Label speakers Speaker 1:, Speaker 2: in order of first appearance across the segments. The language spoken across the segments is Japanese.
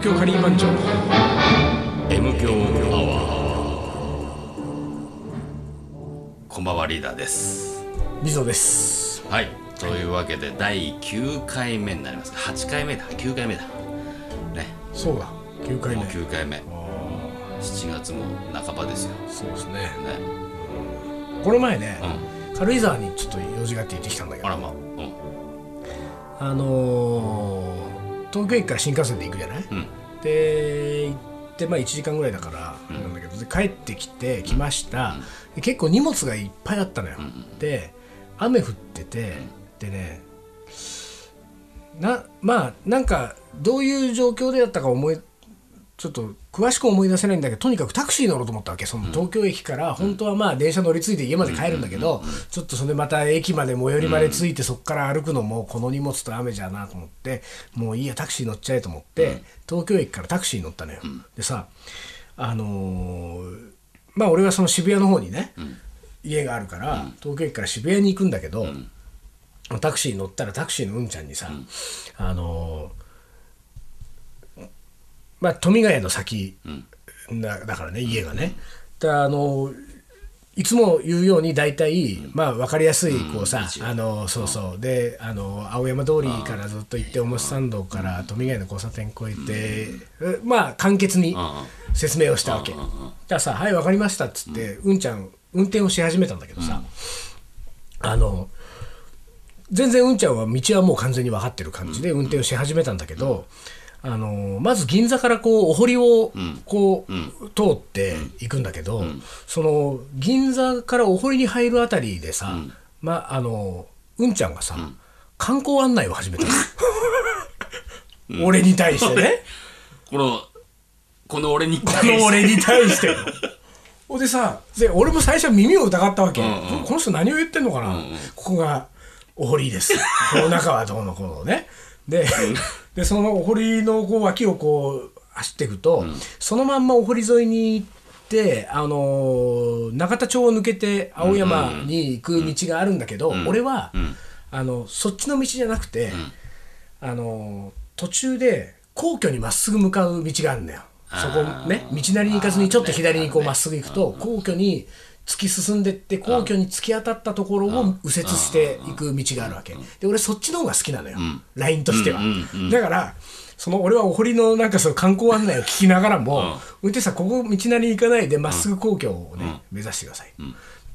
Speaker 1: 東京カリー番長。
Speaker 2: M 強アワーこんばんはリーダーです。
Speaker 1: 水野です。
Speaker 2: はい。というわけで第9回目になります。か8回目だ。9回目だ。ね。
Speaker 1: そうだ。9回目。
Speaker 2: もう9回目。
Speaker 1: あ
Speaker 2: 7月も半ばですよ。
Speaker 1: ーそうですね。
Speaker 2: ね。
Speaker 1: この前ね、
Speaker 2: う
Speaker 1: 軽井沢にちょっと用事があって行ってきたんだけど。
Speaker 2: あらま。あうん。
Speaker 1: あのー東京駅から新幹線で行くじゃない、
Speaker 2: うん。
Speaker 1: で行ってまあ1時間ぐらいだからなんだけど、で帰ってきて来ました、で結構荷物がいっぱいあったのよ、で雨降ってて、でねなまあなんかどういう状況でやったか思いちょっと詳しく思い出せないんだけどとにかくタクシー乗ろうと思ったわけ。その東京駅から本当はまあ電車乗り継いで家まで帰るんだけどちょっとそれまた駅まで最寄りまで着いてそこから歩くのもこの荷物と雨じゃなと思ってもういいやタクシー乗っちゃえと思って東京駅からタクシーに乗ったのよ。でさあのーまあ俺はその渋谷の方にね家があるから東京駅から渋谷に行くんだけどタクシーに乗ったらタクシーのうんちゃんにさあのーまあ、富ヶ谷の先だ,、だからね家がね。だあのいつも言うように大体、まあ分かりやすいこうさ、あのそうそう。であの青山通りからずっと行って表参道から富ヶ谷の交差点越えて、えまあ簡潔に説明をしたわけ。だからさ「はい分かりました」っつって、うん。ちゃん運転をし始めたんだけどさ、あの全然うんちゃんは道はもう完全に分かってる感じで運転をし始めたんだけど、あのまず銀座からこうお堀をこう、通っていくんだけど、その銀座からお堀に入るあたりでさ、まあのうんちゃんがさ、観光案内を始めたの、俺に対してね。
Speaker 2: このこの俺に
Speaker 1: この俺に対して。ほんでさで俺も最初耳を疑ったわけ、この人何を言ってんのかな、ここがお堀です。この中はどうのこうのねで,、でそのお堀のこう脇をこう走っていくと、そのまんまお堀沿いに行って、あのー永田町を抜けて青山に行く道があるんだけど、俺は、あのそっちの道じゃなくて、あの途中で皇居にまっすぐ向かう道があるんだよ。そこね道なりに行かずにちょっと左にこうまっすぐ行くと皇居に突き進んでって皇居に突き当たったところを右折していく道があるわけ。で俺そっちの方が好きなのよ、ラインとしては、だからその俺はお堀のなんかその観光案内を聞きながらも、運転手さんここ道なりに行かないでまっすぐ皇居をね、目指してください、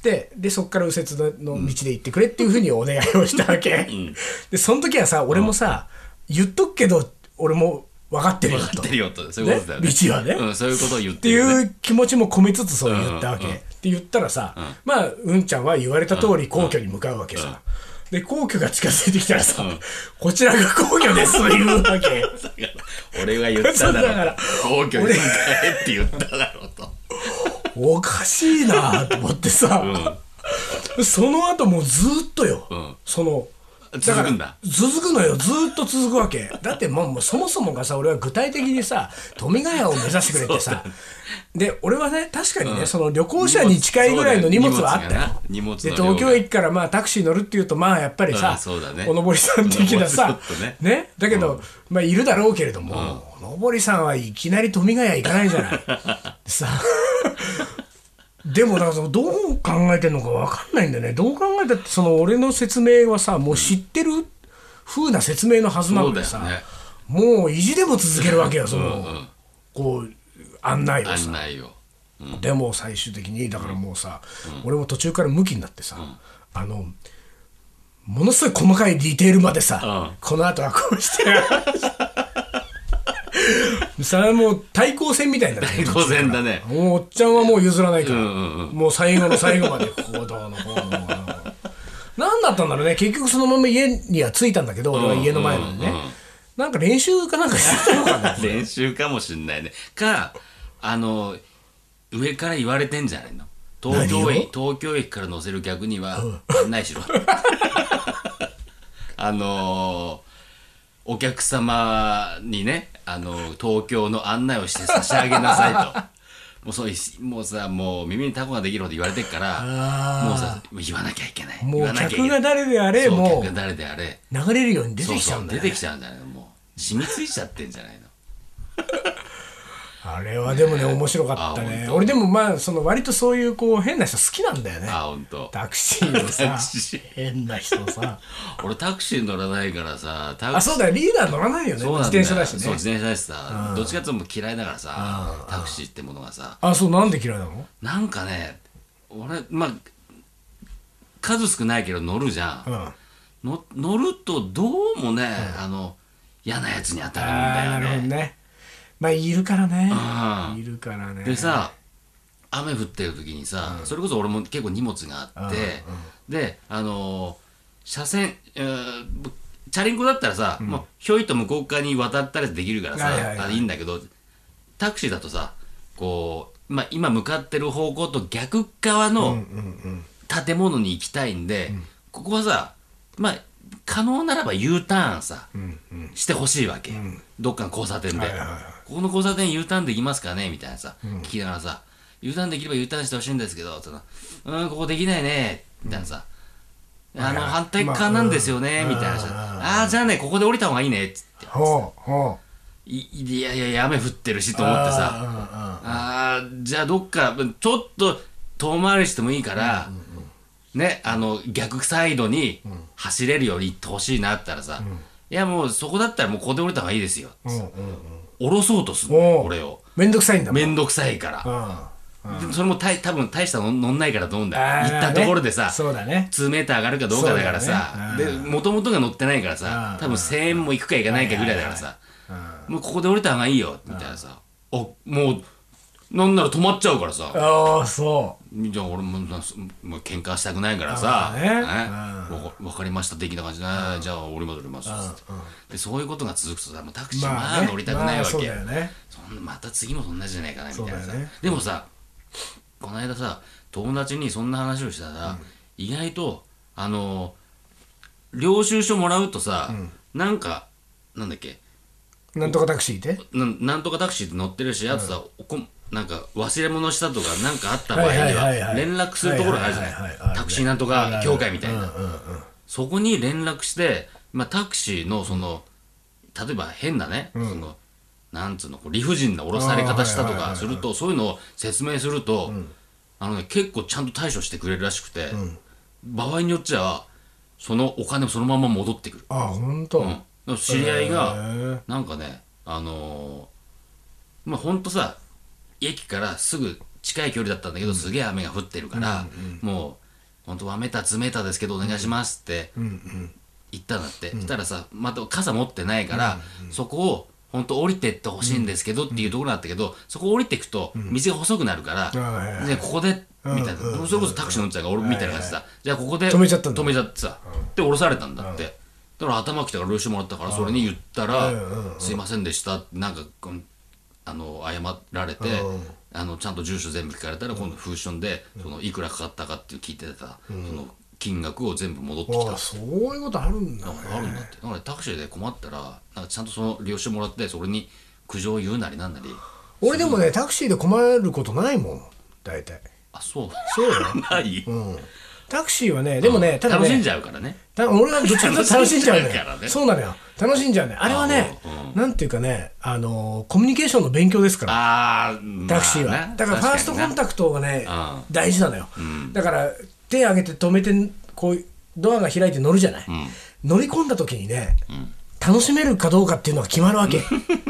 Speaker 1: ででそこから右折の道で行ってくれっていうふうにお願いをしたわけ、でその時はさ俺もさ、言っとくけど俺も分かってるよと。
Speaker 2: 分かってるよと。そういうことだよね。
Speaker 1: ね道はね。
Speaker 2: うん、そういうことを言っ
Speaker 1: ってて
Speaker 2: るよね。
Speaker 1: いう気持ちも込めつつそう言ったわけ、って言ったらさ、まあうんちゃんは言われた通り皇居に向かうわけさ、で皇居が近づいてきたらさ、こちらが皇居ですと言うわけ。
Speaker 2: 俺が言っただろ
Speaker 1: ら
Speaker 2: 皇居に向かえって言っただろうと。
Speaker 1: おかしいなと思ってさ、その後もうずーっとよ、
Speaker 2: ん。
Speaker 1: その
Speaker 2: 続くんだ。
Speaker 1: 続くのよ。ずーっと続くわけ。だってもうもうそもそもがさ俺は具体的にさ富ヶ谷を目指してくれってさ。で俺はね確かにね、その旅行者に近いぐらいの荷物はあったよ。
Speaker 2: 荷物
Speaker 1: で東京駅からまあタクシー乗るっていうとまあやっぱりさ、
Speaker 2: うんそうだね。
Speaker 1: おのぼりさん的なさ
Speaker 2: ちょっとね。
Speaker 1: だけど、まあいるだろうけれども、おのぼりさんはいきなり富ヶ谷行かないじゃない。でさでもだからどう考えてんのか分かんないんだよね。どう考えたってその俺の説明はさもう知ってる風な説明のはずなのでさ、
Speaker 2: ね。
Speaker 1: もう意地でも続けるわけよその、こう案内をさ。
Speaker 2: 案内を。
Speaker 1: でも最終的にだからもうさ、俺も途中からムキになってさ、あのものすごい細かいディテールまでさ、
Speaker 2: うん。
Speaker 1: この後はこうして さあもう対抗戦みたいにな
Speaker 2: 対抗戦だね。
Speaker 1: もうおっちゃんはもう譲らないから、
Speaker 2: うんうん
Speaker 1: もう最後の最後までこうどうの。こうの何だったんだろうね。結局そのまま家には着いたんだけど俺は家の前までね、なんか練習かなんかしてたのかな。
Speaker 2: 練習かもしんないね。かあの上から言われてんじゃないの？東京
Speaker 1: 何
Speaker 2: 駅東京駅から乗せる逆には案内しろ。あのーお客様にねあの東京の案内をして差し上げなさいと。もうそういもうさもう耳にタコができるほど言われてるからもうさ言わなきゃいけない。
Speaker 1: もう客が誰であれ
Speaker 2: そう
Speaker 1: も
Speaker 2: 客が誰であれ。
Speaker 1: う流れるように出てきちゃ
Speaker 2: そううん
Speaker 1: だよ
Speaker 2: 出てきちゃうんじゃないのもう染みついちゃってんじゃないの
Speaker 1: あれはでもね面白かった
Speaker 2: あ
Speaker 1: ね俺でもまあその割とそういうこう変な人好きなんだよね。
Speaker 2: あ本当。
Speaker 1: タクシーの
Speaker 2: タ
Speaker 1: さ変な人さ。
Speaker 2: 俺タクシー乗らないからさタクシー
Speaker 1: あそうだよ。リーダー乗らないよね。自転車だしね。
Speaker 2: そう自転車だしさ。どっちかっていうと嫌いだからさタクシーってものがさ。
Speaker 1: あそうなんで嫌いなの？
Speaker 2: なんかね俺まあ数少ないけど乗るじゃん。
Speaker 1: うん。
Speaker 2: の乗るとどうもね、あの嫌なやつに当たるん
Speaker 1: ああなる
Speaker 2: だよね
Speaker 1: ほどねまあいるからね。
Speaker 2: うん
Speaker 1: いるからね。
Speaker 2: でさ雨降ってる時にさ、それこそ俺も結構荷物があって、であのー車線、えーチャリンコだったらさ、もうひょいと向こう側に渡ったりできるからさ、
Speaker 1: はいはいはい。
Speaker 2: あいいんだけどタクシーだとさこう、まあ、今向かってる方向と逆側の建物に行きたいんで、ここはさまあ可能ならば U ターンさ、してほしいわけ、どっかの交差点で、
Speaker 1: はいはいはい。
Speaker 2: ここの交差点 U ターンできますかね？みたいなさ、聞きながらさ U ターンできれば U ターンしてほしいんですけどうんここできないね。みたいなさ、あの
Speaker 1: はいはい。
Speaker 2: 反対側なんですよね、みたいなさ、ああーじゃあねここで降りた方がいいねっつって
Speaker 1: ほうほう。
Speaker 2: いいやいや雨降ってるしと思ってさ。あーじゃあどっかちょっと遠回りしてもいいから、ねあの逆サイドに走れるように行ってほしいなったらさ、いやもうそこだったらもうここで降りた方がいいですよ、
Speaker 1: うんうんうん。
Speaker 2: 降ろそうとする俺を。
Speaker 1: めんどくさいんだもん。
Speaker 2: めんどくさいから、
Speaker 1: うん。
Speaker 2: でそれもたい多分大したの乗んないからと思うんだよ。行ったところでさ、
Speaker 1: ねそうだね。
Speaker 2: 2メーター上がるかどうかだからさもともとが乗ってないからさ多分1000円も行くか行かないかぐらいだからさもうここで降りた方がいいよみたいなさおもうなんなら止まっちゃうからさ。
Speaker 1: ああそ
Speaker 2: じゃあ俺ももう喧嘩したくないからさ、
Speaker 1: ね。
Speaker 2: ね。わかわかりました的な感じで、あーじゃあ俺も乗ります。でそういうことが続くとさもうタク
Speaker 1: う
Speaker 2: シーまあ
Speaker 1: ね。
Speaker 2: 乗りたくないわけ、
Speaker 1: まあね。
Speaker 2: そんなまた次もそんなじゃないかなみたいなさ、
Speaker 1: ね。
Speaker 2: でもさこの間さ友達にそんな話をしたら、意外とあの領収書もらうとさ、なんかなんだっけ？
Speaker 1: なんとかタクシーで？
Speaker 2: なんなんとかタクシーって乗ってるしあとさ、おこなんか忘れ物したとかなんかあった場合に
Speaker 1: は
Speaker 2: 連絡するところがあるじゃない。タクシーなんとか協会みたいな。そこに連絡して、まあ、タクシーのその例えば変なね、そのなんつうのこう理不尽な降ろされ方したとかするとそういうのを説明すると、あのね、結構ちゃんと対処してくれるらしくて、場合によっちゃそのお金もそのまま戻ってくる、
Speaker 1: あ本当？
Speaker 2: うん、の知り合い
Speaker 1: へ
Speaker 2: が
Speaker 1: ー。
Speaker 2: なんかねあのーまあほんとさ駅からすぐ近い距離だったんだけど、すげえ雨が降ってるから、もうほんと1メーター2メーターですけどお願いしますって言ったんだって、したらさまた傘持ってないから、そこを本当降りてってほしいんですけどっていうところだったけど、そこ降りていくと道が細くなるから、
Speaker 1: あはいはい
Speaker 2: でここでみたいな、それこそタクシー乗っちゃうから俺みたいな感じでさ、じゃあここで
Speaker 1: 止めちゃったんだ。
Speaker 2: 止めちゃってさ、で降ろされたんだって、だから頭きたから領収もらったからそれに言ったら「すいませんでした」なんかあの謝られて、あのちゃんと住所全部聞かれたら今度封書でそのいくらかかったかって聞いてた、その金額を全部戻ってきた。
Speaker 1: あそういうことあるんだね。
Speaker 2: あるんだってだからタクシーで困ったらなんかちゃんとその領収もらってそれに苦情を言うなりなんなり。
Speaker 1: 俺でもねタクシーで困ることないもん大体。
Speaker 2: あそう。
Speaker 1: そうよ。
Speaker 2: ない、
Speaker 1: うん。タクシーはねでもねただ
Speaker 2: 楽しん
Speaker 1: ね
Speaker 2: じゃうからね。
Speaker 1: た俺はどっちか楽しんじゃう
Speaker 2: からね。
Speaker 1: そうなのよ楽しんじゃうねあれはね
Speaker 2: う
Speaker 1: なんていうかねあのコミュニケーションの勉強ですから。タクシーは、だからファーストコンタクトがね
Speaker 2: うん。
Speaker 1: 大事なのよ、だから手挙げて止めてこうドアが開いて乗るじゃない、乗り込んだ時にね、楽しめるかどうかっていうのが決まるわけ。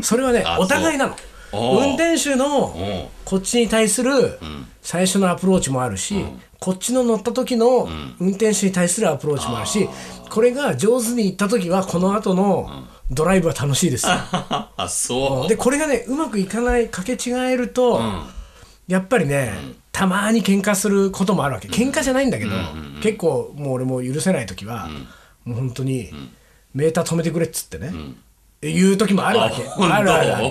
Speaker 1: それはね
Speaker 2: あ
Speaker 1: お互いなの。運転手のこっちに対する最初のアプローチもあるし、こっちの乗った時の運転手に対するアプローチもあるし、これが上手にいった時はこの後のドライブは楽しいですよ、
Speaker 2: あそう。
Speaker 1: でこれがねうまくいかないかけ違えると、やっぱりね、たまに喧嘩することもあるわけ。喧嘩じゃないんだけど、結構もう俺も許せない時は、もう本当に、メーター止めてくれっつってね、言う時もあるわけ。あるあるあ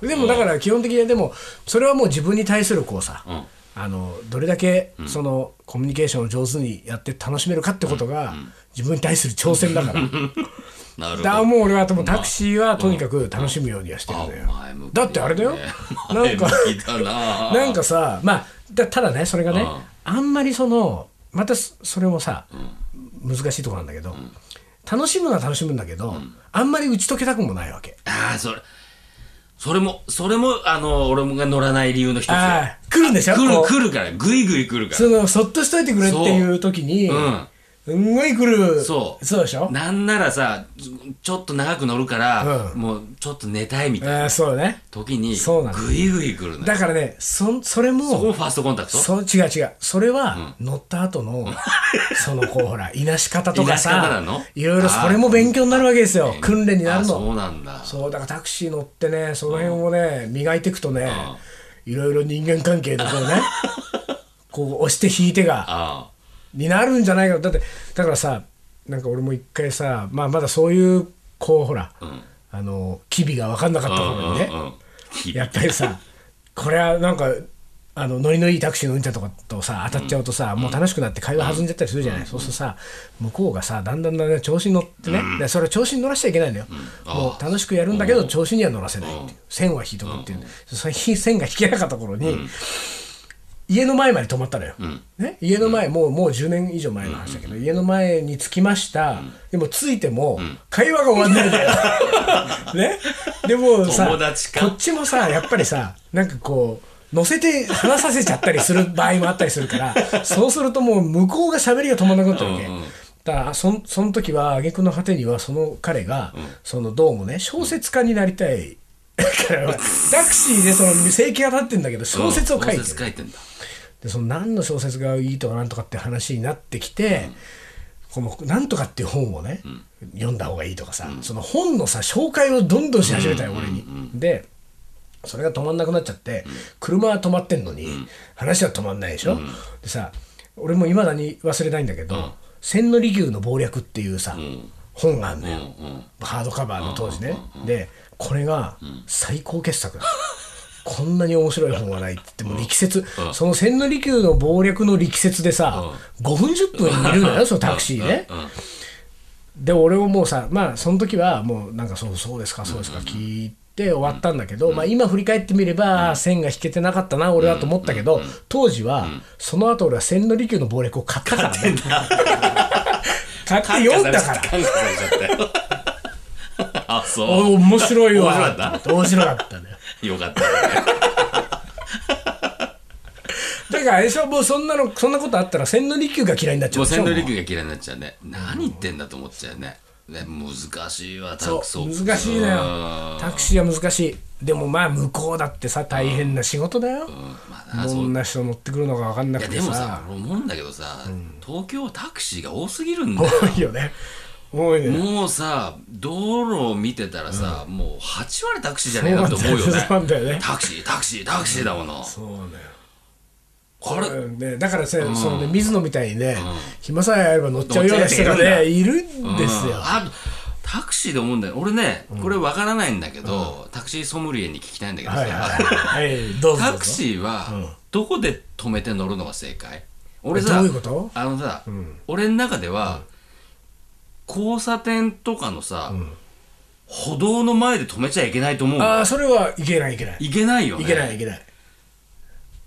Speaker 1: る。でもだから基本的にでもそれはもう自分に対するこうさ、
Speaker 2: ん
Speaker 1: あのどれだけそのコミュニケーションを上手にやって楽しめるかってことが自分に対する挑戦だから。だからもう俺はもうタクシーはとにかく楽しむようにはしてるんだよだってあれだよ。なんか
Speaker 2: な。
Speaker 1: なんかさまあだただねそれがねあんまりそのまたそそれもさ難しいところなんだけど楽しむのは楽しむんだけどあんまり打ち解けたくもないわけ。
Speaker 2: ああそれそれもそれもあの俺が乗らない理由の一つよ。
Speaker 1: ああ来るんでしょ？
Speaker 2: 来る来るからぐいぐい来るから。
Speaker 1: そのそっとしといてくれっていう時に
Speaker 2: うん
Speaker 1: すんごい来る。
Speaker 2: そう。
Speaker 1: そうでしょ？
Speaker 2: なんならさちょっと長く乗るから、
Speaker 1: うん。
Speaker 2: もうちょっと寝たいみたいな
Speaker 1: そうね。
Speaker 2: 時に
Speaker 1: そうなの
Speaker 2: ぐいぐい来るのよ。
Speaker 1: だからねそそれ
Speaker 2: そこも
Speaker 1: も
Speaker 2: ファーストコンタクト？
Speaker 1: そう違う違う。それは乗った後のそのこうほらいなし方とか
Speaker 2: いなし方な
Speaker 1: さ
Speaker 2: の？
Speaker 1: いろいろそれも勉強になるわけですよ。訓練になる
Speaker 2: あそ
Speaker 1: の
Speaker 2: うなんだ。
Speaker 1: そうだからタクシー乗ってねその辺をね磨いていくとねいろいろ人間関係の こうねこう押して引いてが
Speaker 2: あ
Speaker 1: になるんじゃないか。だってだからさなんか俺も一回さ、まあ、まだそういうこうほら、あの機微が分かんなかった
Speaker 2: あ
Speaker 1: 頃にね、
Speaker 2: うんうんうん。
Speaker 1: やっぱりさこれはなんかあのノリのいいタクシーの運転とかとさ当たっちゃうとさ、もう楽しくなって会話弾んじゃったりするじゃない、そうするとさ向こうがさだんだんだんだん調子に乗ってね、でそれ調子に乗らしちゃいけないんだよ、もう楽しくやるんだけど調子には乗らせないっていう、線は引いとくっていう、その線が引けなかった頃に、家の前まで止まったのよ、ね、家の前もうもう10年以上前の話だけど、家の前に着きました、でも着いても会話が終わんないんだよ、ね、でもさこっちもさやっぱりさなんかこう乗せて話させちゃったりする場合もあったりするからそうするともう向こうが喋りが止まらなくなったわけ。だからそんその時は挙句の果てにはその彼が、そのどうもね小説家になりたいだからタクシーでその生計が立ってんだけど小説を書いて
Speaker 2: 小
Speaker 1: る
Speaker 2: 説書いてんだ
Speaker 1: でその何の小説がいいとかなんとかって話になってきて、この「なんとか」っていう本をね、読んだ方がいいとかさ、その本のさ紹介をどんどんし始めたよ、俺に。でそれが止まんなくなっちゃって、車は止まってんのに、話は止まんないでしょ、でさ俺もいまだに忘れないんだけど「千利休の謀略」っていうさ、本があるのよ、ハードカバーの当時ね、でこれが最高傑作だこんなに面白い本はないって言っても力説、その千利休の謀略の力説でさ、5分10分いるのよ そのタクシーね、で俺ももうさまあその時はもうなんかそうそうですかそうですか聞いて終わったんだけど、まあ、今振り返ってみれば線が引けてなかったな俺はと思ったけど、当時はその後俺は千利休の謀略を買ったからね。買って読んだから
Speaker 2: あそう。
Speaker 1: お面白いわ。
Speaker 2: 面白かっ
Speaker 1: 面白かったね
Speaker 2: よかった。ね
Speaker 1: だからあれでしょ？もうそんなのそんなことあったら千利休が嫌いになっちゃ
Speaker 2: もう
Speaker 1: うでしょ？
Speaker 2: 千利休が嫌いになっちゃうね。何言ってんだと思っちゃうね。ね難しいわタク
Speaker 1: そう
Speaker 2: ソ
Speaker 1: 難しいのよ。
Speaker 2: うん。
Speaker 1: タクシーは難しい。でもまあ向こうだってさ大変な仕事だよ、
Speaker 2: まあな
Speaker 1: どんな人乗ってくるのか分かんないくて
Speaker 2: やでもさ思うんだけどさ、東京はタクシーが多すぎるんだよ。
Speaker 1: 多いよね多いね。
Speaker 2: もうさ道路を見てたらさ、もう8割タクシーじゃねえかと思うよね。
Speaker 1: ね。
Speaker 2: タクシータクシータクシーだもの、
Speaker 1: そうだよ。
Speaker 2: これ？
Speaker 1: うんね、だからさ、そのね、水野みたいにね、暇さえあれば乗っちゃうような人がね、いるんですよ。
Speaker 2: あとタクシーで思うんだよ。俺ね、これわからないんだけど、タクシーソムリエに聞きたいんだけどさ、
Speaker 1: はいはいはい。
Speaker 2: タクシーはどこで止めて乗るのが正解？俺さあのさ、俺の中では、交差点とかのさ、歩道の前で止めちゃいけないと思う
Speaker 1: ああ、それはいけないいけない。
Speaker 2: いけないよね
Speaker 1: いけないいけない。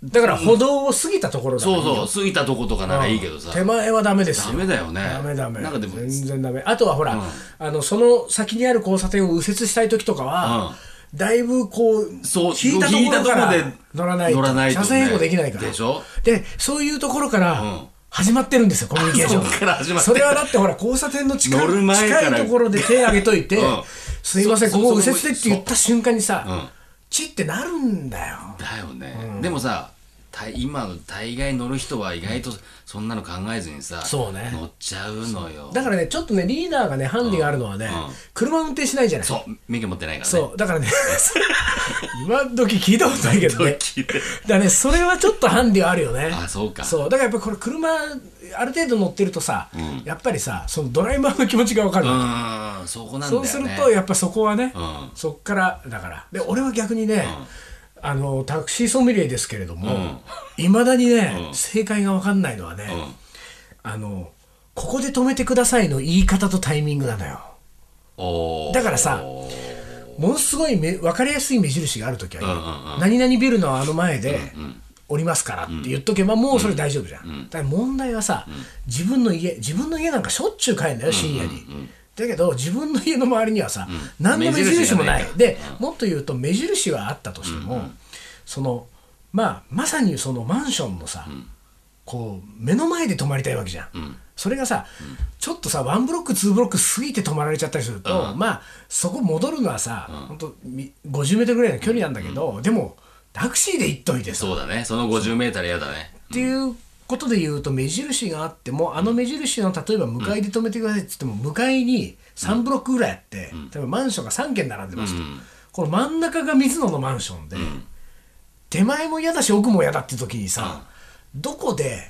Speaker 1: だから歩道を過ぎたところだから
Speaker 2: そ
Speaker 1: いう
Speaker 2: そう過ぎたとことかならいいけどさ、
Speaker 1: 手前はダメですよ。
Speaker 2: ダメだよね
Speaker 1: ダメダメ。
Speaker 2: なんかでも
Speaker 1: 全然ダメ。あとはほら、あの、その先にある交差点を右折したい時とかは、だいぶこう、
Speaker 2: そう
Speaker 1: 引いたところから乗らないと。
Speaker 2: 乗らないとね
Speaker 1: 車線変更できないから。
Speaker 2: でしょ？
Speaker 1: で、そういうところから、
Speaker 2: ん
Speaker 1: 始まってるんですよ、コミュニケーション。
Speaker 2: そっから始まって
Speaker 1: それはだってほら、交差点の近い
Speaker 2: 乗る前から
Speaker 1: 近いところで手挙げといて、
Speaker 2: うん。
Speaker 1: すいません、
Speaker 2: そ
Speaker 1: ここ
Speaker 2: そ
Speaker 1: 右折でって言った瞬間にさ、
Speaker 2: う。ん。
Speaker 1: チってなるんだよ。
Speaker 2: だよね、でもさた今の大概乗る人は意外とそんなの考えずにさ、
Speaker 1: そうね。
Speaker 2: 乗っちゃうのよ。
Speaker 1: だからね、ちょっとね、リーダーがね、ハンディがあるのはね、
Speaker 2: うん。
Speaker 1: 車運転しないじゃない。
Speaker 2: そう免許持ってないからね。
Speaker 1: そう、だからね、今時聞いたことないけどね。
Speaker 2: 聞いて。
Speaker 1: だからね、それはちょっとハンディはあるよね。
Speaker 2: あそうか。
Speaker 1: そう、だからやっぱりこれ車、ある程度乗ってるとさ、やっぱりさ、そのドライバーの気持ちがわかる。
Speaker 2: う
Speaker 1: わけ
Speaker 2: ーんそこなんだよね。
Speaker 1: そうすると、やっぱそこはね、
Speaker 2: うん。
Speaker 1: そっから、だから。で、俺は逆にね、あの、タクシーソムリエですけれども、いまだにね、正解がわかんないのはね、あの、ここで止めてくださいの言い方とタイミングなのよ。だからさものすごいめ分かりやすい目印があるときは
Speaker 2: うんうんうん。
Speaker 1: 何々ビルのあの前で降りますからって言っとけばもうそれ大丈夫じゃん、だから問題はさ、自分の家自分の家なんかしょっちゅう帰るんだよ深夜に、だけど自分の家の周りにはさ、何の目印もない
Speaker 2: 目印がない。
Speaker 1: で、もっと言うと目印はあったとしても、そのまあまさにそのマンションのさ、こう目の前で停まりたいわけじゃん、それがさ、ちょっとさワンブロックツーブロック過ぎて停まられちゃったりすると、まあそこ戻るのはさ、ほんとみ50メートルぐらいの距離なんだけど、でもタクシーで行っといてさ。
Speaker 2: そうだね。その50メーター嫌だね。
Speaker 1: っていうことで言うと目印があってもあの目印の例えば向かいで止めてくださいって言っても向かいに3ブロックぐらいあって、例えばマンションが3軒並んでますと、この真ん中が水野のマンションで、手前も嫌だし奥も嫌だって時にさ、どこで、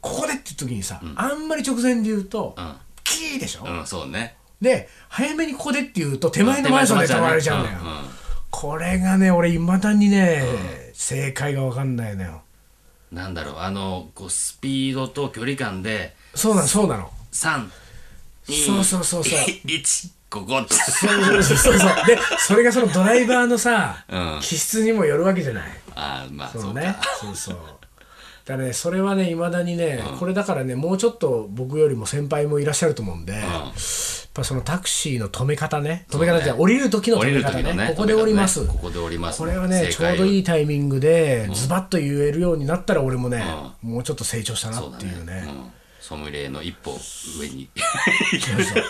Speaker 1: ここでって時にさ、あんまり直前で言うと、
Speaker 2: ん。
Speaker 1: キーでしょ、
Speaker 2: うんそうね。
Speaker 1: で早めにここでって言うと手前のマンションで止まられちゃうんだよ、これがね俺いまだにね、正解が分かんないのよ
Speaker 2: なんだろうあのこうスピードと距離感で
Speaker 1: そうなのそうなの。
Speaker 2: 3
Speaker 1: そうそうそうそう。
Speaker 2: 1ここって
Speaker 1: そうそうそうそう。でそれがそのドライバーのさ、
Speaker 2: うん。
Speaker 1: 気質にもよるわけじゃない。
Speaker 2: ああまあ
Speaker 1: そ
Speaker 2: そううか。
Speaker 1: ねそうそうだねそれはねいまだにね、これだからねもうちょっと僕よりも先輩もいらっしゃると思うんで、やっぱそのタクシーの止め方ね止め方って、降りる時の止め方ねここで降ります、
Speaker 2: ここで降ります
Speaker 1: これはねちょうどいいタイミングでズバッと言えるようになったら俺もね、もうちょっと成長したなっていうね。
Speaker 2: うん。ソムリエの一歩上に。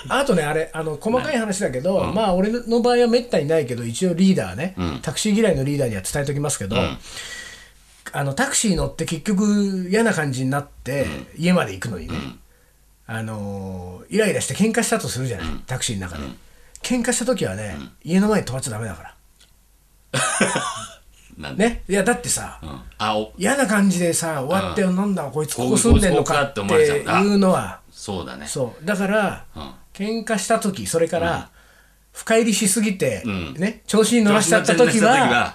Speaker 1: あとねあれあの細かい話だけど、まあ俺の場合はめったにないけど一応リーダーね、タクシー嫌いのリーダーには伝えておきますけど、あのタクシー乗って結局嫌な感じになって、家まで行くのにね、あのーイライラして喧嘩したとするじゃない、タクシーの中で、喧嘩した時はね、家の前に止まっちゃダメだから。ね。いやだってさ、嫌な感じでさ終わって、なんだこいつここ住んでんのかっていうのは
Speaker 2: そうだね。
Speaker 1: そう。だから、
Speaker 2: うん。
Speaker 1: 喧嘩した時それから、深入りしすぎて、
Speaker 2: ん。
Speaker 1: ね調子に乗らしちゃった時は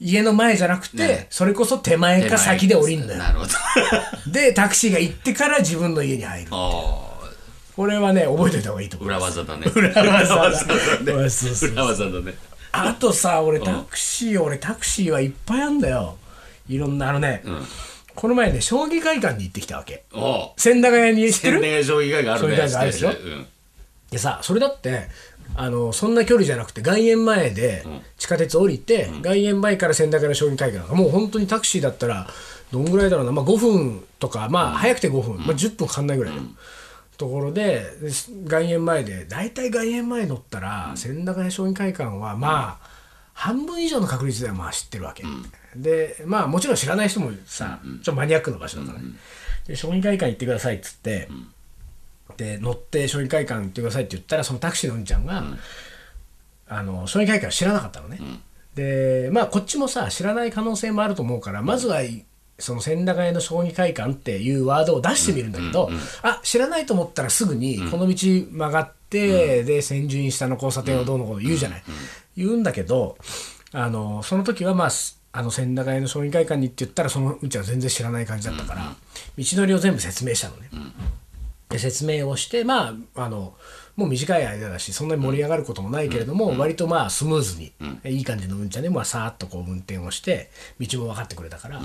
Speaker 1: 家の前じゃなくて、
Speaker 2: ね。
Speaker 1: それこそ手前か先で降りんのよ。
Speaker 2: なるほど。
Speaker 1: でタクシーが行ってから自分の家に入る
Speaker 2: あ
Speaker 1: これはね覚えておいた方がいいと
Speaker 2: ー
Speaker 1: 思う
Speaker 2: 裏技だね。
Speaker 1: 裏技だ
Speaker 2: だね。
Speaker 1: そうそう
Speaker 2: 裏技だね。
Speaker 1: あとさ俺タクシー俺タクシーはいっぱいあんだよ。いろんなあのね、この前ね将棋会館に行ってきたわけ。
Speaker 2: おう。
Speaker 1: 千駄ヶ谷に知ってる？
Speaker 2: 天然将棋会があるね。
Speaker 1: 将棋会館あるでしょ？
Speaker 2: うん。
Speaker 1: でさそれだってあのそんな距離じゃなくて外苑前で地下鉄降りて、外苑前から千駄ヶ谷将棋会館がもう本当にタクシーだったらどんぐらいだろうな、まあ、5分とかまあ早くて5分、まあ、10分かかんないぐらいのところでで外苑前で大体外苑前乗ったら千駄ヶ谷将棋会館はまあ半分以上の確率ではまあ知ってるわけ、でまあもちろん知らない人もさ、ちょっとマニアックな場所だからね、で将棋会館行ってくださいっつって、で乗って将棋会館行ってくださいって言ったらそのタクシーのうんちゃんが、あの将棋会館を知らなかったのね、でまあこっちもさ知らない可能性もあると思うからまずはいその千駄ヶ谷の将棋会館っていうワードを出してみるんだけど、あ知らないと思ったらすぐにこの道曲がって、で千住院下の交差点をどうのこうの言うじゃない、言うんだけどあのその時はまあの千駄ヶ谷の将棋会館にって言ったらそのうんちゃんは全然知らない感じだったから、道のりを全部説明したのね。で説明をしてまああのもう短い間だしそんなに盛り上がることもないけれども、割とまあスムーズに、いい感じのうんちゃんで、まあ、さーっとこう運転をして道も分かってくれたから、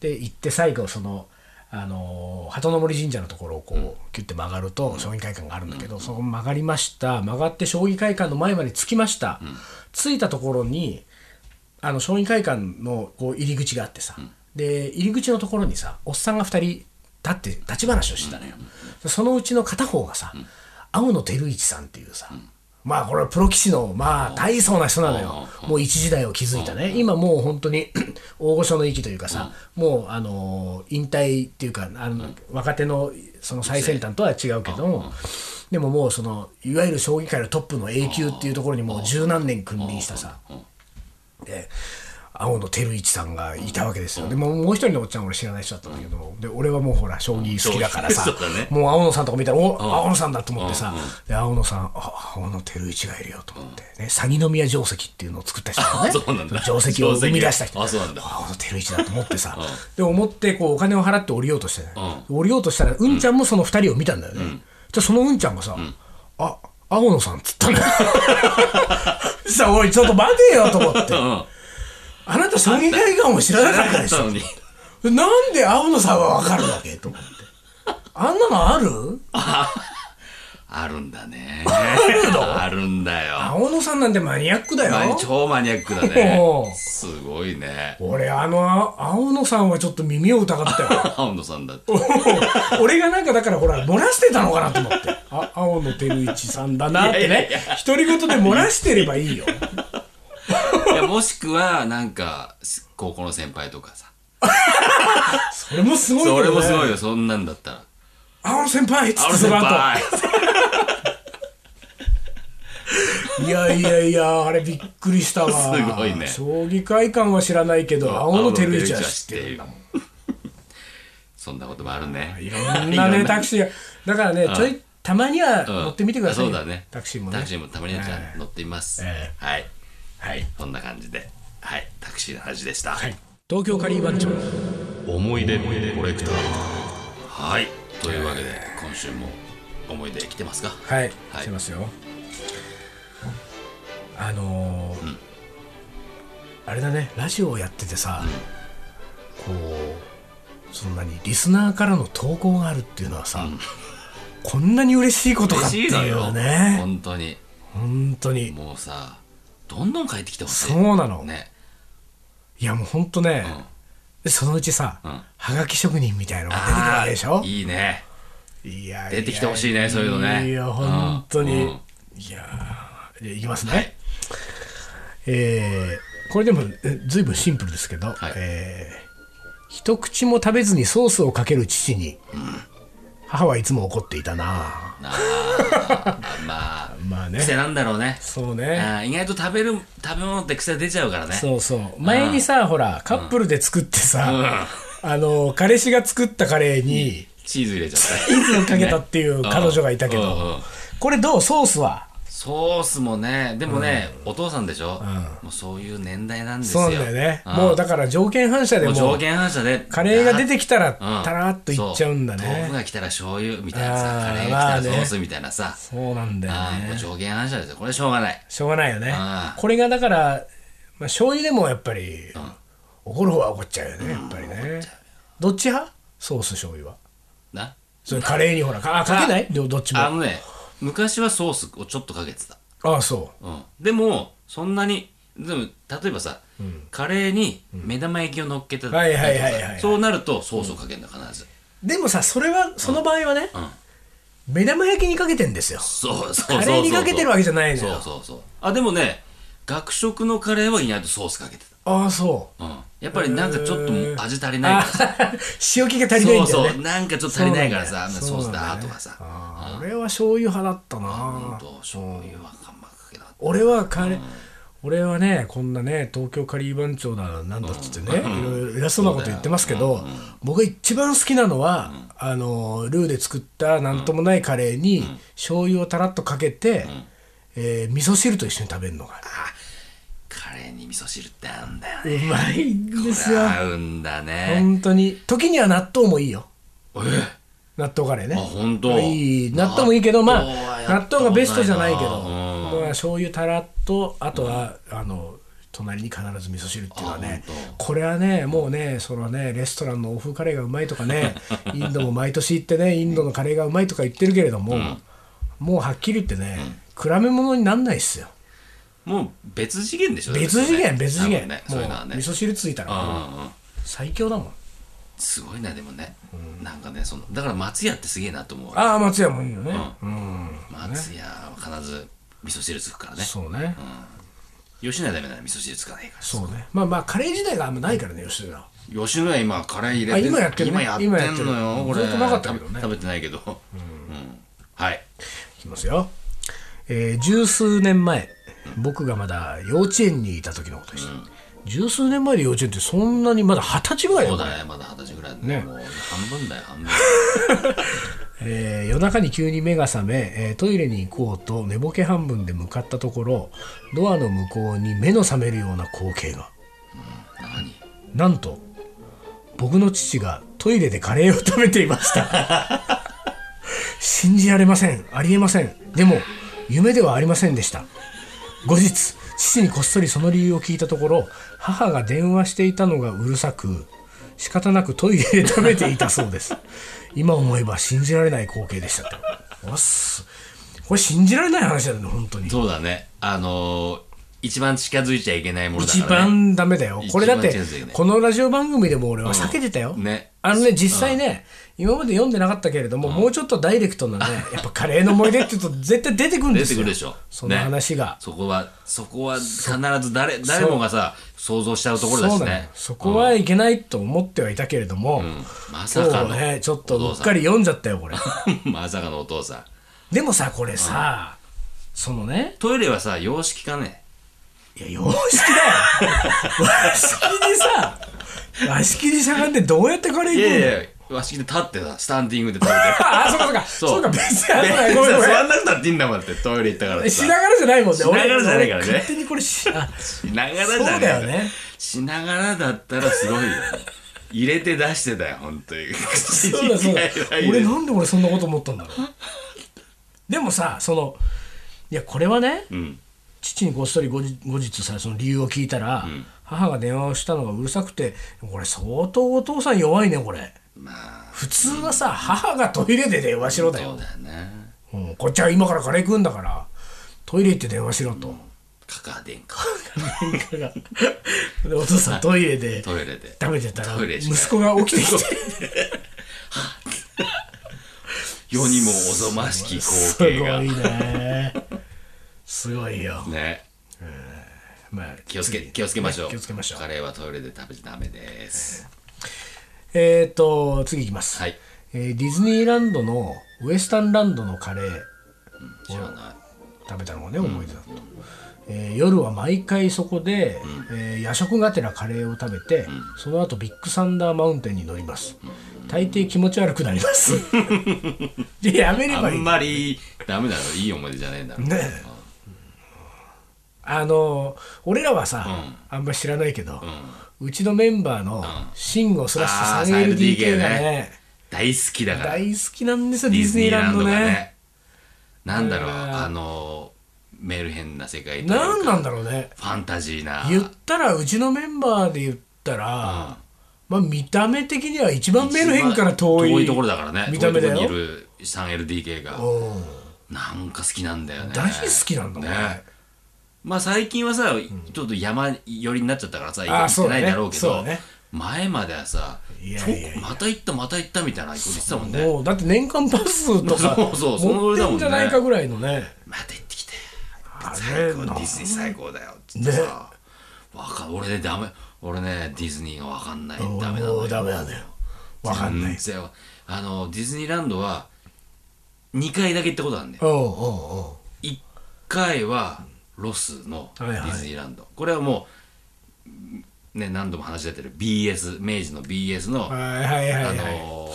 Speaker 1: で行って最後その。あの鳩の森神社のところをこう、キュッて曲がると将棋会館があるんだけど、そこ曲がりました。曲がって将棋会館の前まで着きました、着いたところにあの将棋会館のこう入り口があってさ、で入り口のところにさおっさんが2人立って立ち話をしてたのよ、そのうちの片方がさ、青野照一さんっていうさ、まあこれはプロ棋士のまあ大層な人なのよ、もう一時代を築いたね、今もう本当に 大御所の域というかさ、もうあのー引退っていうかあの、若手のその最先端とは違うけども、でももうそのいわゆる将棋界のトップの A 級っていうところにもう十何年君臨したさ、で青野照一さんがいたわけですよ、でもうもう一人のおっちゃん俺知らない人だったんだけど、で俺はもうほら将棋好きだからさ、もう青野さんとか見たらお青野さんだと思ってさ、で青野さんあ青野照一がいるよと思って、ね、鷺宮定石っていうのを作った人だね。定石を生み出した人。
Speaker 2: あそうなんだ。
Speaker 1: 青野照一だと思ってさ、で思ってこうお金を払って降りようとして、ね。降りようとしたらうん。ちゃんもその二人を見たんだよね、じゃそのうんちゃんがさ、あ青野さんっつったんだよ。さあおいちょっと待てよと思って、
Speaker 2: うん
Speaker 1: あなた将棋会館を知らなかったでしょなんで青野さんはわかるわけと思って。あんなのある？
Speaker 2: あるんだね。あるんだよ。
Speaker 1: 青野さんなんてマニアックだ
Speaker 2: まあ
Speaker 1: よ
Speaker 2: 超マニアックだね。すごいね。
Speaker 1: 俺あの青野さんはちょっと耳を疑ったよ。
Speaker 2: 青野さんだって。
Speaker 1: 俺がなんかだからほら漏らしてたのかなと思って。あ青野照一さんだなってね。独り言で漏らしてればいいよ
Speaker 2: いやもしくはなんか高校の先輩とかさ。
Speaker 1: それもすごいけど、ね、
Speaker 2: それもすごいよそんなんだったら。
Speaker 1: 青野先輩っつってその後
Speaker 2: 輩。
Speaker 1: いやいやいやあれびっくりしたわ。
Speaker 2: すごいね。
Speaker 1: 将棋会館は知らないけど青野照一は知ってるんだもん。
Speaker 2: そんなこともあるね。
Speaker 1: いろんなねタクシーが。だからねちょいたまには乗ってみてくださいよ、
Speaker 2: うんそうだね。
Speaker 1: タクシーもね。
Speaker 2: タクシーもたまにはじゃあ乗ってみます、
Speaker 1: え。
Speaker 2: はい
Speaker 1: はい、
Speaker 2: そんな感じで。はいタクシーの話でした、
Speaker 1: はい、東京カリー番長。
Speaker 2: 思い出コレクター。はいというわけで今週も思い出来てますか？
Speaker 1: はい、
Speaker 2: はい。
Speaker 1: しますよ。あのーあれだねラジオをやっててさ、こうそんなにリスナーからの投稿があるっていうのはさ、こんなに嬉しいことかって
Speaker 2: 嬉しい
Speaker 1: う
Speaker 2: よ。
Speaker 1: ね
Speaker 2: 本当に。
Speaker 1: 本当に。
Speaker 2: もうさどんどん帰ってきてほしい
Speaker 1: そうなの、
Speaker 2: ね。
Speaker 1: いやもう本当ね、でそのうちさ、
Speaker 2: ん。
Speaker 1: はがき職人みたいのが出てくるわけでしょ？
Speaker 2: いいね。
Speaker 1: いや
Speaker 2: 出てきてほしいねそういうのね。
Speaker 1: いや本当に、
Speaker 2: うん。うん
Speaker 1: いやーじゃあいきますね、えーこれでもえずいぶんシンプルですけど、
Speaker 2: はい。
Speaker 1: えー一口も食べずにソースをかける父に、母はいつも怒っていたな
Speaker 2: あーまあ
Speaker 1: まあね。
Speaker 2: 癖なんだろうね。
Speaker 1: そうね。
Speaker 2: あー意外と食べる食べ物って癖出ちゃうからね。
Speaker 1: そうそう。前にさほらカップルで作ってさ、あの彼氏が作ったカレーに
Speaker 2: チーズ入れちゃった。
Speaker 1: チーズをかけたっていう彼女がいたけど、
Speaker 2: うん。うん。
Speaker 1: これどう？ソースは？
Speaker 2: ソースもね。でもね、お父さんでしょ、もうそういう年代なんですよ。
Speaker 1: そうなんだよね、
Speaker 2: ん。
Speaker 1: もうだから条件反射でも
Speaker 2: 条件反射で
Speaker 1: カレーが出てきたら
Speaker 2: うん。
Speaker 1: たらっといっちゃうんだ
Speaker 2: そう。豆腐
Speaker 1: ね
Speaker 2: が来たら醤油みたいなさカレーが来たらソースみたいなさ、
Speaker 1: そうなんだよ
Speaker 2: あーもう
Speaker 1: ね
Speaker 2: 条件反射ですよ。これしょうがない。
Speaker 1: しょうがないよね。これがだから、まあ、醤油でもやっぱり、怒る方は怒っちゃうよねやっぱりね、どっち派？ソース醤油は。
Speaker 2: な？
Speaker 1: それカレーにほらかあかけない？どどっちも。
Speaker 2: あのね昔はソースをちょっとかけてた、
Speaker 1: ああそ
Speaker 2: う。ん、でもそんなにでも例えばさ、カレーに目玉焼きを乗っけてた
Speaker 1: はいはいはいはい
Speaker 2: そうなるとソースをかけるんだ必ず、
Speaker 1: うでもさそれはその場合はね、
Speaker 2: ん。
Speaker 1: 目玉焼きにかけてんですよ。
Speaker 2: そうそうそうそう
Speaker 1: カレーにかけてるわけじゃないのよ。
Speaker 2: そうそうそう。あでもね学食のカレーは意外とソースかけて
Speaker 1: ああそ
Speaker 2: た、うん、やっぱりなんかちょっと味足りないからさ。
Speaker 1: あ 塩気が足りないんだよね。
Speaker 2: そうそう。なんかちょっと足りないからさ。ソース
Speaker 1: だ
Speaker 2: とかさ。
Speaker 1: あー俺は醤油派だったな。
Speaker 2: ほんと醤油はあんまかけなかっ
Speaker 1: 俺はカレー、俺はねこんなね東京カリー番長だなんだっつってね、いろいろ偉そうなこと言ってますけど、僕が一番好きなのは、あのルーで作ったなんともないカレーに、醤油をたらっとかけて、えー味噌汁と一緒に食べるのが
Speaker 2: たカレーに味噌汁って合うんだよね。
Speaker 1: うまいんですよ。
Speaker 2: 合うんだね。
Speaker 1: 本当に。時には納豆もいいよ。
Speaker 2: え？
Speaker 1: 納豆カレーね。
Speaker 2: あ本当？
Speaker 1: いい。納豆もいいけどまあ
Speaker 2: 納豆
Speaker 1: がベストじゃないけど、
Speaker 2: うん。
Speaker 1: まあ、醤油たらっとあとは、あの隣に必ず味噌汁っていうのはねこれはねもうねそのねレストランの欧風カレーがうまいとかね インドも毎年行ってねインドのカレーがうまいとか言ってるけれども、もうはっきり言ってね、比べ物になんないっすよ
Speaker 2: もう別次元でしょ。
Speaker 1: 別次元別次元、
Speaker 2: ね
Speaker 1: も
Speaker 2: そういうのはね。
Speaker 1: 味噌汁ついたら、
Speaker 2: うんうんうん。
Speaker 1: 最強だもん。
Speaker 2: すごいなでもね、なんかねそのだから松屋ってすげえなと思う
Speaker 1: ああ松屋もいいよね。うん、
Speaker 2: 松屋は必ず味噌汁つくからね。
Speaker 1: そうね、
Speaker 2: 吉野家ダメなら味噌汁つかないから。
Speaker 1: そうね。まあまあカレー時代があんまないからね吉野家
Speaker 2: 吉野家今カレー入れて
Speaker 1: あ今やってるね。
Speaker 2: 今やってんのよこれ。
Speaker 1: ずっとなかったけどね。
Speaker 2: 食べてないけど、うん。はい。
Speaker 1: いきますよ、えー十数年前僕がまだ幼稚園にいた時のことです、十数年前で幼稚園ってそんなにまだ二十歳ぐらいだ。
Speaker 2: そう
Speaker 1: よ
Speaker 2: だね。まだ二十歳ぐらいだ
Speaker 1: ね
Speaker 2: ねもう半分だよ半分。
Speaker 1: えー夜中に急に目が覚め、えートイレに行こうと寝ぼけ半分で向かったところドアの向こうに目の覚めるような光景が。
Speaker 2: 何？
Speaker 1: なんと僕の父がトイレでカレーを食べていました。信じられません。ありえません。でも夢ではありませんでした後日父にこっそりその理由を聞いたところ母が電話していたのがうるさく仕方なくトイレで食べていたそうです。今思えば信じられない光景でしたと。おっす。これ信じられない話だよね本当に。
Speaker 2: そうだね。あの、一番近づいちゃいけないものだ
Speaker 1: 一
Speaker 2: からね。
Speaker 1: 番ダメだよ。これだってこのラジオ番組でも俺は避けてたよ、
Speaker 2: ね。
Speaker 1: あのね実際ね、今まで読んでなかったけれども、もうちょっとダイレクトなね やっぱカレーの思い出って言うと絶対出てくるんですよ。
Speaker 2: 出てくるでしょ。
Speaker 1: その話が、
Speaker 2: そこはそこは必ず誰誰もがさ想像しちゃうところだしね。
Speaker 1: そこはいけないと思ってはいたけれども、
Speaker 2: まさかの
Speaker 1: ねちょっとうっかり読んじゃったよこれ。
Speaker 2: まさかのお父さん。
Speaker 1: でもさこれさ、そのね。
Speaker 2: トイレはさ洋式かね
Speaker 1: いや洋式だよ。和式にさ和式にしゃがんでどうやってカレー
Speaker 2: い
Speaker 1: 行くの
Speaker 2: やいや和式で立ってさスタンディングで食べて。
Speaker 1: ああそうかそうか。
Speaker 2: そう。
Speaker 1: か別にあ
Speaker 2: で
Speaker 1: そうだごめんごめん。
Speaker 2: 座んなくたっていいんだもんだってトイレ行ったから
Speaker 1: しながらじゃないもんね。
Speaker 2: しながらじゃないからね。
Speaker 1: 俺勝手にこれし、あ、
Speaker 2: しながらじゃね。え
Speaker 1: そうだよね。
Speaker 2: しながらだったらすごいよ。入れて出してたよ本当に。
Speaker 1: そうだそうだ。俺なんで俺そんなこと思ったんだろう。でもさ、その、いや、これはね、
Speaker 2: うん
Speaker 1: 父にごっそり後日後日さ、その理由を聞いたら、母が電話をしたのがうるさくて、これ相当お父さん弱いね、これ。
Speaker 2: まあ。
Speaker 1: 普通はさ、母がトイレで電話しろだよ。
Speaker 2: そう。だよね。
Speaker 1: うんこっちは今からカレー食うんだから、トイレ行って電話しろと。
Speaker 2: カカ殿下
Speaker 1: でお父さんトイレで
Speaker 2: トイレで。
Speaker 1: 食べてたら息子が起きてきて。
Speaker 2: 世にもおぞましき
Speaker 1: すご
Speaker 2: 光景が。
Speaker 1: いねすごいよ、
Speaker 2: ね。
Speaker 1: まあ、
Speaker 2: 気をつけ
Speaker 1: 次
Speaker 2: 気をつけましょう。
Speaker 1: 気をつけましょう。
Speaker 2: カレーはトイレで食べちゃダメです。
Speaker 1: えっ、ー、と次いきます、
Speaker 2: はい。
Speaker 1: えーディズニーランドのウエスタンランドのカレー。
Speaker 2: 知らない。
Speaker 1: 食べたのがね思い出だと、えー夜は毎回そこで、えー夜食がてらカレーを食べて、その後ビッグサンダーマウンテンに乗ります、大抵気持ち悪くなります。でやめればいい。
Speaker 2: あんまりダメだろ。いい思い出じゃねえんだろ。
Speaker 1: ねあの俺らはさ、あんまり知らないけど、うちのメンバーのシンゴスラッシュ 3LDK が
Speaker 2: 3LDK
Speaker 1: ね。
Speaker 2: 大好きだから。
Speaker 1: 大好きなんですよディズニーランドね。
Speaker 2: なんだろう
Speaker 1: あ
Speaker 2: のメルヘンな世界と
Speaker 1: 何なんだろうね。
Speaker 2: ファンタジーな。
Speaker 1: 言ったらうちのメンバーで言ったら、まあ見た目的には一番メルヘンから遠い
Speaker 2: 遠いところだからね。
Speaker 1: 見た目だよ。
Speaker 2: 遠いところにいる 3LDK が。
Speaker 1: うん。
Speaker 2: なんか好きなんだよね。
Speaker 1: 大好きなんだもんね。
Speaker 2: ねまあ最近はさちょっと山寄りになっちゃったからさ行ってないだろうけど
Speaker 1: ね。
Speaker 2: 前まではさ
Speaker 1: いやいやいや。
Speaker 2: また行ったまた行ったみたいなこと言ってたもんね。
Speaker 1: もうだって年間パスとか
Speaker 2: そうそうそのだもんね。
Speaker 1: んじゃないかぐらいのね。
Speaker 2: また行ってきて。
Speaker 1: あ
Speaker 2: 最高ディズニー最高だよっつってさ。わか俺ねダメ俺ねディズニーがわかんない。ダメなのよ
Speaker 1: ダメなんだよわかんない。
Speaker 2: あのディズニーランドは2回だけ行ったことあるんだよ。
Speaker 1: おうおうおう。
Speaker 2: 1回はロスのデ
Speaker 1: はいはい。
Speaker 2: ィズニーランド、これはもうね何度も話し出てる BS 明治の BS の、
Speaker 1: はいはいはい
Speaker 2: あ
Speaker 1: はい。
Speaker 2: の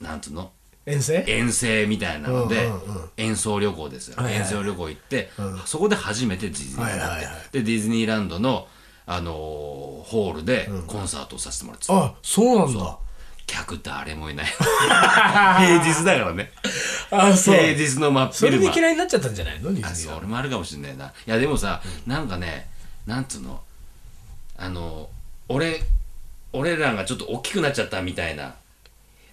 Speaker 2: ーなんつうの？
Speaker 1: 遠征？
Speaker 2: 遠征みたいなので、
Speaker 1: うんうんうん。
Speaker 2: 演奏旅行ですよ、
Speaker 1: はいはい。
Speaker 2: 演奏旅行行って、そこで初めてディズニーランド
Speaker 1: はいはいはい。
Speaker 2: でディズニーランドの、あのーホールでコンサートをさせてもらってた、
Speaker 1: あそうなんだ
Speaker 2: 客誰もいない 平日だからね。
Speaker 1: あそう。
Speaker 2: 平日の真っ
Speaker 1: それで嫌いになっちゃったんじゃないの？ディ
Speaker 2: あ
Speaker 1: ズニーラン
Speaker 2: それもあるかもしれないな。いやでもさ、なんかねなんつうの？あの俺俺らがちょっと大きくなっちゃったみたいな。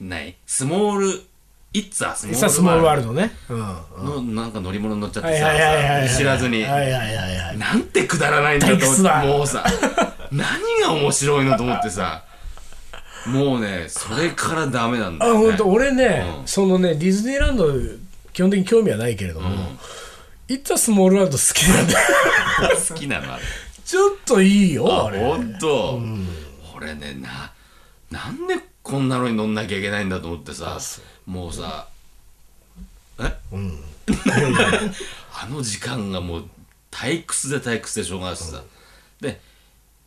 Speaker 2: ない？スモールイッツァスモ
Speaker 1: ドさあスモールワール
Speaker 2: ド
Speaker 1: ドね。うん
Speaker 2: のなんか乗り物に乗っちゃって
Speaker 1: はいはいはいはいはい。
Speaker 2: さ知らずに。
Speaker 1: はいはいはいはい
Speaker 2: なんてくだらないんだと思ってもうさ何が面白いのと思ってさもうねそれからダメなんだよ、ね、
Speaker 1: あ本当俺ね、
Speaker 2: うん。
Speaker 1: そのねディズニーランド基本的に興味はないけれども、いったスモールワールド好きなんだよ。
Speaker 2: 好きなのあれ。
Speaker 1: ちょっといいよ
Speaker 2: あ
Speaker 1: あれ。
Speaker 2: 本当、俺ねななんでこんなのに乗んなきゃいけないんだと思ってさもうさえ、あの時間がもう退屈で退屈でしょうがないしさ、で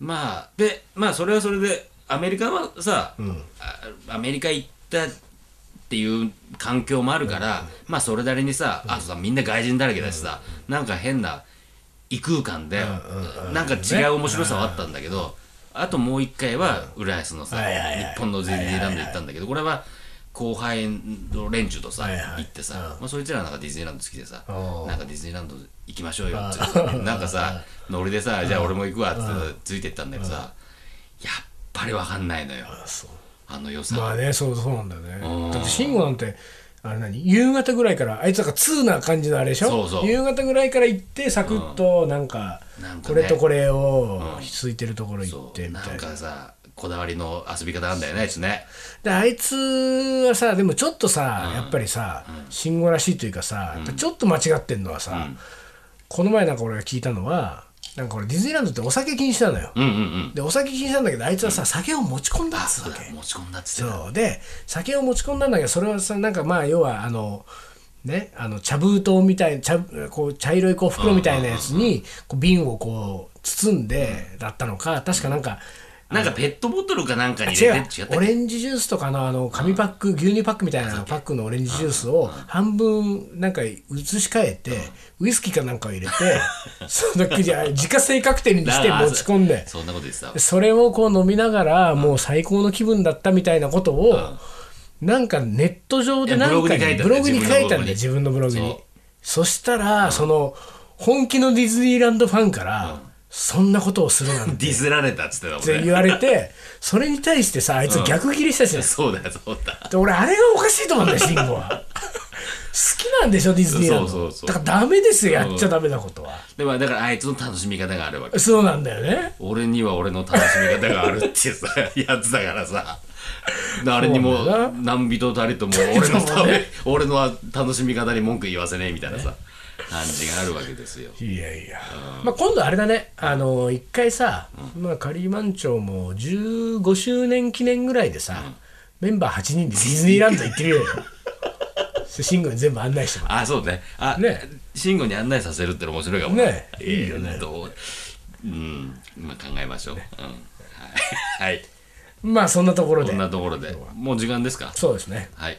Speaker 2: まあでまあそれはそれでアメリカはさ、あアメリカ行ったっていう環境もあるから、まあそれなりにさ、あとさみんな外人だらけだしさ、なんか変な異空間で、なんか違う面白さはあったんだけど、あともう一回は浦安のさ、日本のディズニーランド行ったんだけどこれは後輩の連中とさ、行ってさ、まあ、そいつらなんかディズニーランド好きでさなんかディズニーランド行きましょうよってなんかさ ノリでさじゃあ俺も行くわって言ってついてったんだけどさやっぱり分かんないのよ。あの良さ。
Speaker 1: まあねそうそうなんだよね。
Speaker 2: うん。
Speaker 1: だって慎吾なんてあれ何？夕方ぐらいからあいつなんか通な感じのあれでしょ？
Speaker 2: そうそう。
Speaker 1: 夕方ぐらいから行ってサクッとなんか,、これとこれをついてるところ行ってみたいな。
Speaker 2: かさこだわりの遊び方なんだよねあいつね。
Speaker 1: であいつはさでもちょっとさ、やっぱりさ慎吾らしいというかさ、ちょっと間違ってんのはさ、この前なんか俺が聞いたのはなんか俺ディズニーランドってお酒禁止なのよ、
Speaker 2: うんうんうん。
Speaker 1: でお酒禁止なんだけどあいつはさ、酒を持ち込んだっつう
Speaker 2: そう
Speaker 1: わけ
Speaker 2: だ持ち込んだっつって。た
Speaker 1: そう。で酒を持ち込んだんだけどそれはさなんかまあ要はあのねあの茶封筒みたい茶こう茶色いこう袋みたいなやつにこう瓶をこう包んでだったのか確かなんか
Speaker 2: なんかペットボトルかなんかに入れて違ったっけ？
Speaker 1: オレンジジュースとかのあの紙パック、牛乳パックみたいなパックのオレンジジュースを半分なんか移し替えて、ウイスキーかなんかを入れて そのじゃ自家製カクテルにして 持ち込んで
Speaker 2: そんなこと言ってたわ。
Speaker 1: それをこう飲みながらもう最高の気分だったみたいなことを、なんかネット上でなんか
Speaker 2: ブログに書いたんだよ
Speaker 1: ブログに書いたんだよ自分のブログに。
Speaker 2: そ
Speaker 1: したら、その本気のディズニーランドファンから、そんなことをするなんて。
Speaker 2: ディスられたっつってたもんね。
Speaker 1: って言われてそれに対してさあいつ逆ギレしたじゃん、
Speaker 2: そうだよそうだ。
Speaker 1: で俺あれがおかしいと思うんだよ慎吾は。好きなんでしょディズニーランド
Speaker 2: そうそうそう。
Speaker 1: だからダメですよやっちゃダメなことは、
Speaker 2: でもだからあいつの楽しみ方があるわけ。
Speaker 1: そうなんだよね。
Speaker 2: 俺には俺の楽しみ方があるっていうさ やつだからさ。誰にも何人たりとも俺のため 俺の楽しみ方に文句言わせねえみたいなさ感じがあるわけですよ。
Speaker 1: いやいや、まあ、今度あれだね。あの一回さ、まあ、カリーマン町も15周年記念ぐらいでさ、メンバー8人でディズニーランド行ってみようよ。慎吾に全部案内してもら
Speaker 2: あそうね。あ
Speaker 1: ね。
Speaker 2: 慎吾に案内させるっての面白いかもね。
Speaker 1: いいよね。
Speaker 2: どう？うん。まあ考えましょう、うん。はい、はい、
Speaker 1: うまあそんなところで。
Speaker 2: こんなところで。もう時間ですか？
Speaker 1: そうですね。
Speaker 2: はい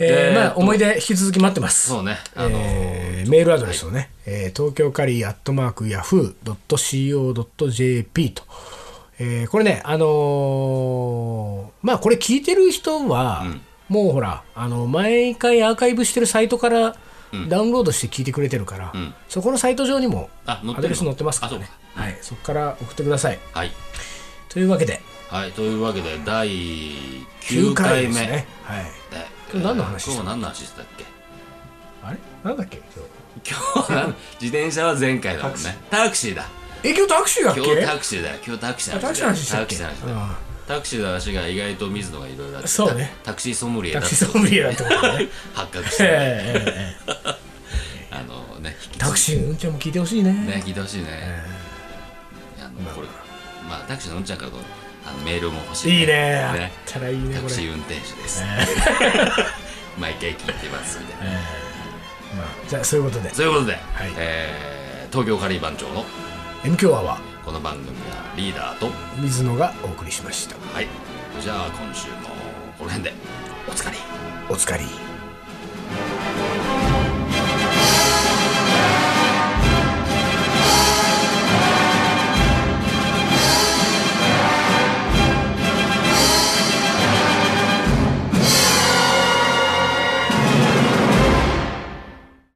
Speaker 1: えーまあ思い出引き続き待ってます。
Speaker 2: そうね。あの
Speaker 1: えーメールアドレスをね、えー東京カリーアットマークヤフー .co.jp と、えーこれね、あのーまあこれ聞いてる人は、もうほら、あの毎回アーカイブしてるサイトからダウンロードして聞いてくれてるから、
Speaker 2: ん。
Speaker 1: そこのサイト上にもアドレス載ってますからね。
Speaker 2: あ
Speaker 1: はい、そこから送ってください。
Speaker 2: はい。
Speaker 1: というわけで、
Speaker 2: はい、というわけで第9
Speaker 1: 9
Speaker 2: 回目
Speaker 1: 回ですね。はい、何の話
Speaker 2: 今日何の話してたっけ？
Speaker 1: あれ？なんだっけ？今日。
Speaker 2: 今日なん？自転車は前回だもんね。タクシー。だ。
Speaker 1: え、今日タクシーだっけ？
Speaker 2: 今日タクシーだよ。今日タクシーの
Speaker 1: あタクシーの話
Speaker 2: タクシーの話だタクシーの話が意外と水野がいろいろあって。
Speaker 1: そうね。
Speaker 2: タクシーソムリエだ
Speaker 1: タクシーソムリエだってことね。
Speaker 2: 発覚して、あのね
Speaker 1: タクシーの運転も聞いてほしいね。
Speaker 2: ね聞いてほしいね、あのこれまあタクシーのうんちゃんからのあのメールも欲しい、
Speaker 1: いいね。あったらいいね。
Speaker 2: タクシー運転手です、毎回聞いてますみたいな、
Speaker 1: まあ、じゃあ、そういうことで、
Speaker 2: そういうことで、
Speaker 1: い。
Speaker 2: えー東京カリー番長の
Speaker 1: M 強アワー、
Speaker 2: この番組はリーダーと
Speaker 1: 水野がお送りしました。
Speaker 2: はい。じゃあ今週もこの辺で。おつかり
Speaker 1: お疲れ。